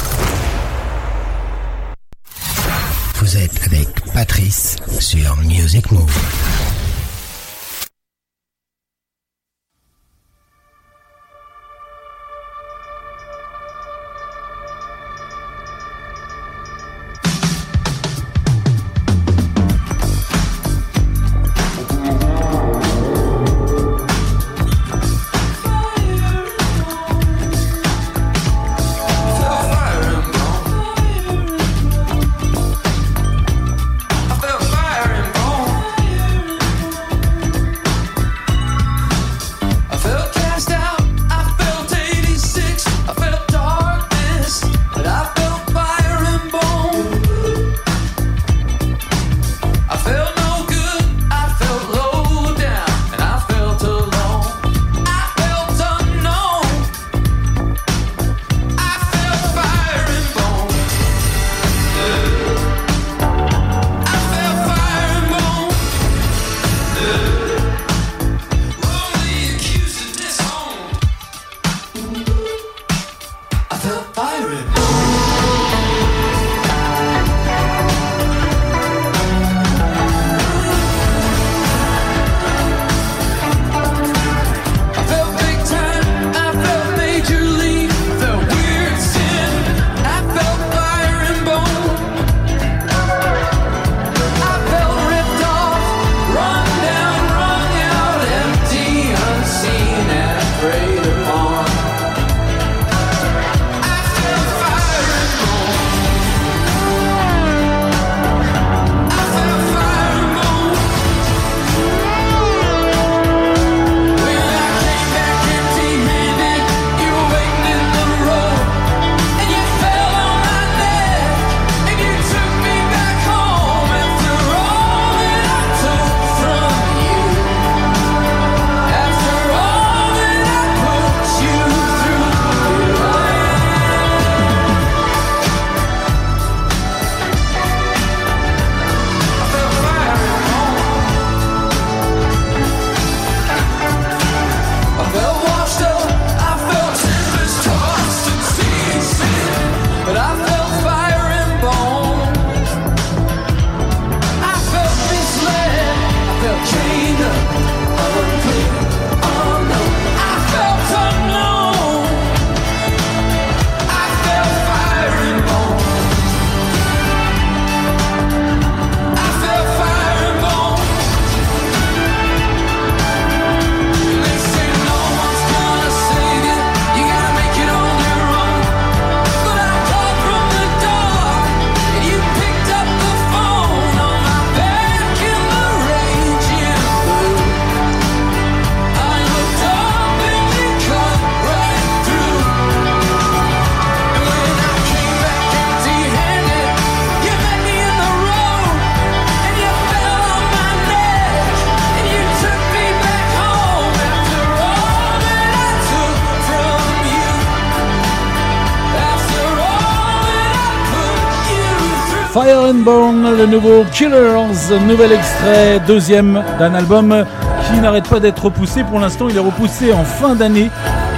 S11: Bone,
S3: le nouveau Killers, nouvel extrait, deuxième d'un album qui n'arrête pas d'être repoussé. Pour l'instant, il est repoussé en fin d'année.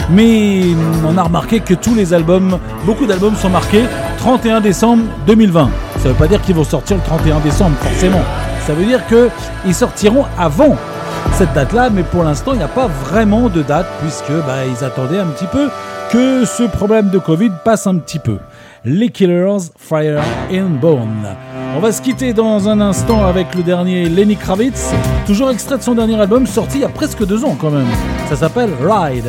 S3: Mais on a remarqué que tous les albums, beaucoup d'albums sont marqués 31 décembre 2020. Ça ne veut pas dire qu'ils vont sortir le 31 décembre, forcément. Ça veut dire qu'ils sortiront avant cette date-là, mais pour l'instant, il n'y a pas vraiment de date, puisque bah, ils attendaient un petit peu que ce problème de Covid passe un petit peu. Les Killers, Fire and Bone. On va se quitter dans un instant avec le dernier Lenny Kravitz, toujours extrait de son dernier album sorti il y a presque deux ans quand même. Ça s'appelle Ride.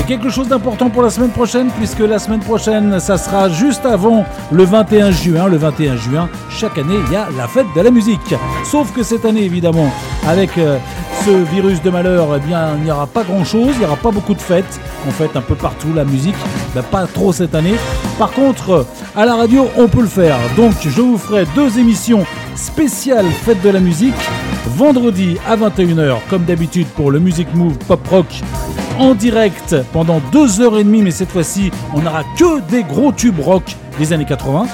S3: Et quelque chose d'important pour la semaine prochaine, puisque la semaine prochaine, ça sera juste avant le 21 juin. Le 21 juin, chaque année, il y a la fête de la musique. Sauf que cette année, évidemment, avec euh, ce virus de malheur, eh bien, il n'y aura pas grand-chose, il n'y aura pas beaucoup de fêtes. On fête un peu partout la musique, ben, pas trop cette année. Par contre, à la radio, on peut le faire. Donc je vous ferai deux émissions spéciales fête de la musique. Vendredi à 21h, comme d'habitude pour le Music Move Pop Rock en direct pendant 2h30, mais cette fois-ci, on n'aura que des gros tubes rock des années 80.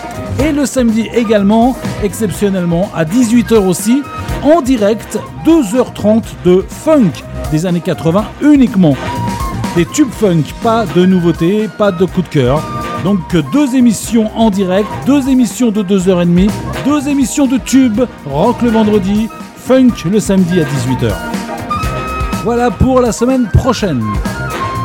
S3: Et le samedi également, exceptionnellement, à 18h aussi,
S5: en direct, 2h30 de funk des années 80 uniquement. Des tubes funk, pas de nouveautés, pas de coup de cœur. Donc euh, deux émissions en direct, deux émissions de 2h30, deux émissions de tube. rock le vendredi, funk le samedi à 18h. Voilà pour la semaine prochaine.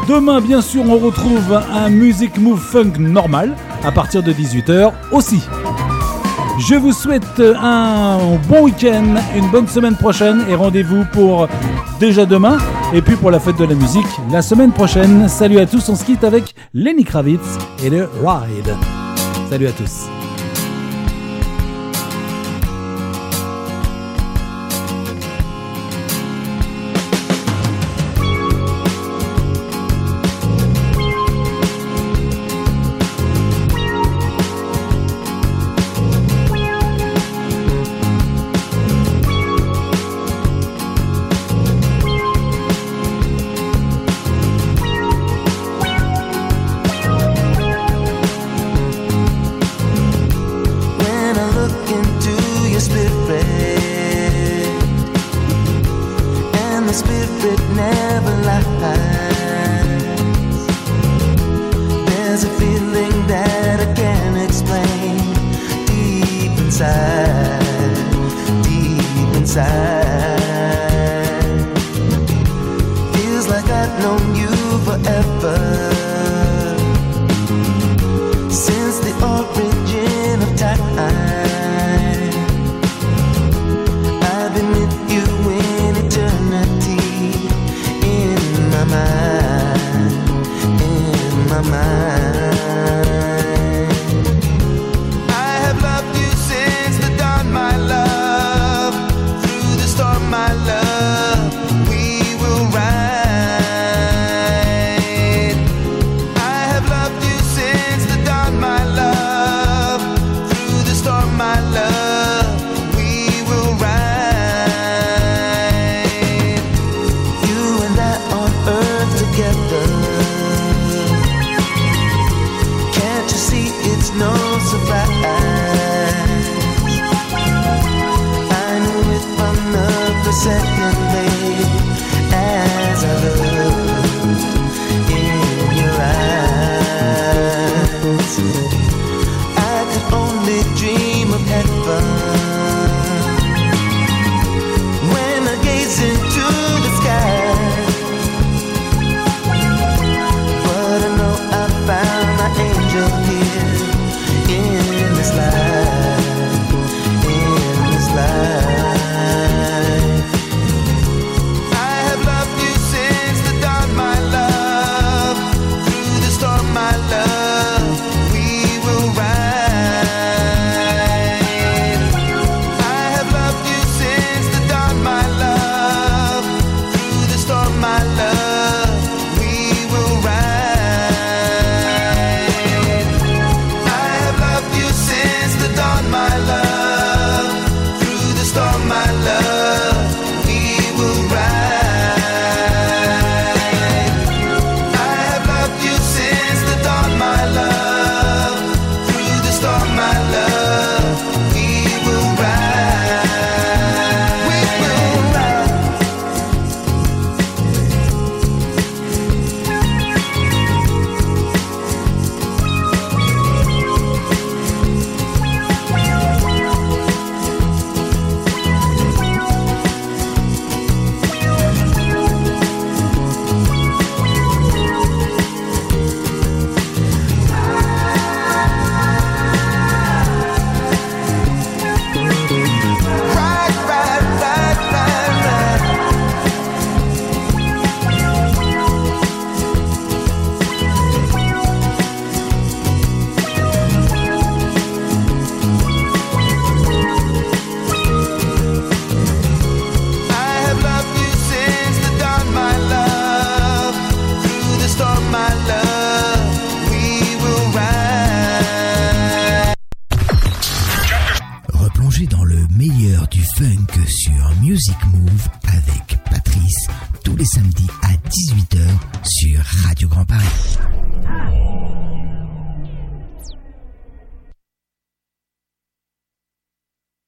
S5: Demain, bien sûr, on retrouve un Music Move Funk normal à partir de 18h aussi. Je vous souhaite un bon week-end, une bonne semaine prochaine et rendez-vous pour déjà demain et puis pour la fête de la musique la semaine prochaine. Salut à tous, on se quitte avec Lenny Kravitz et le Ride. Salut à tous.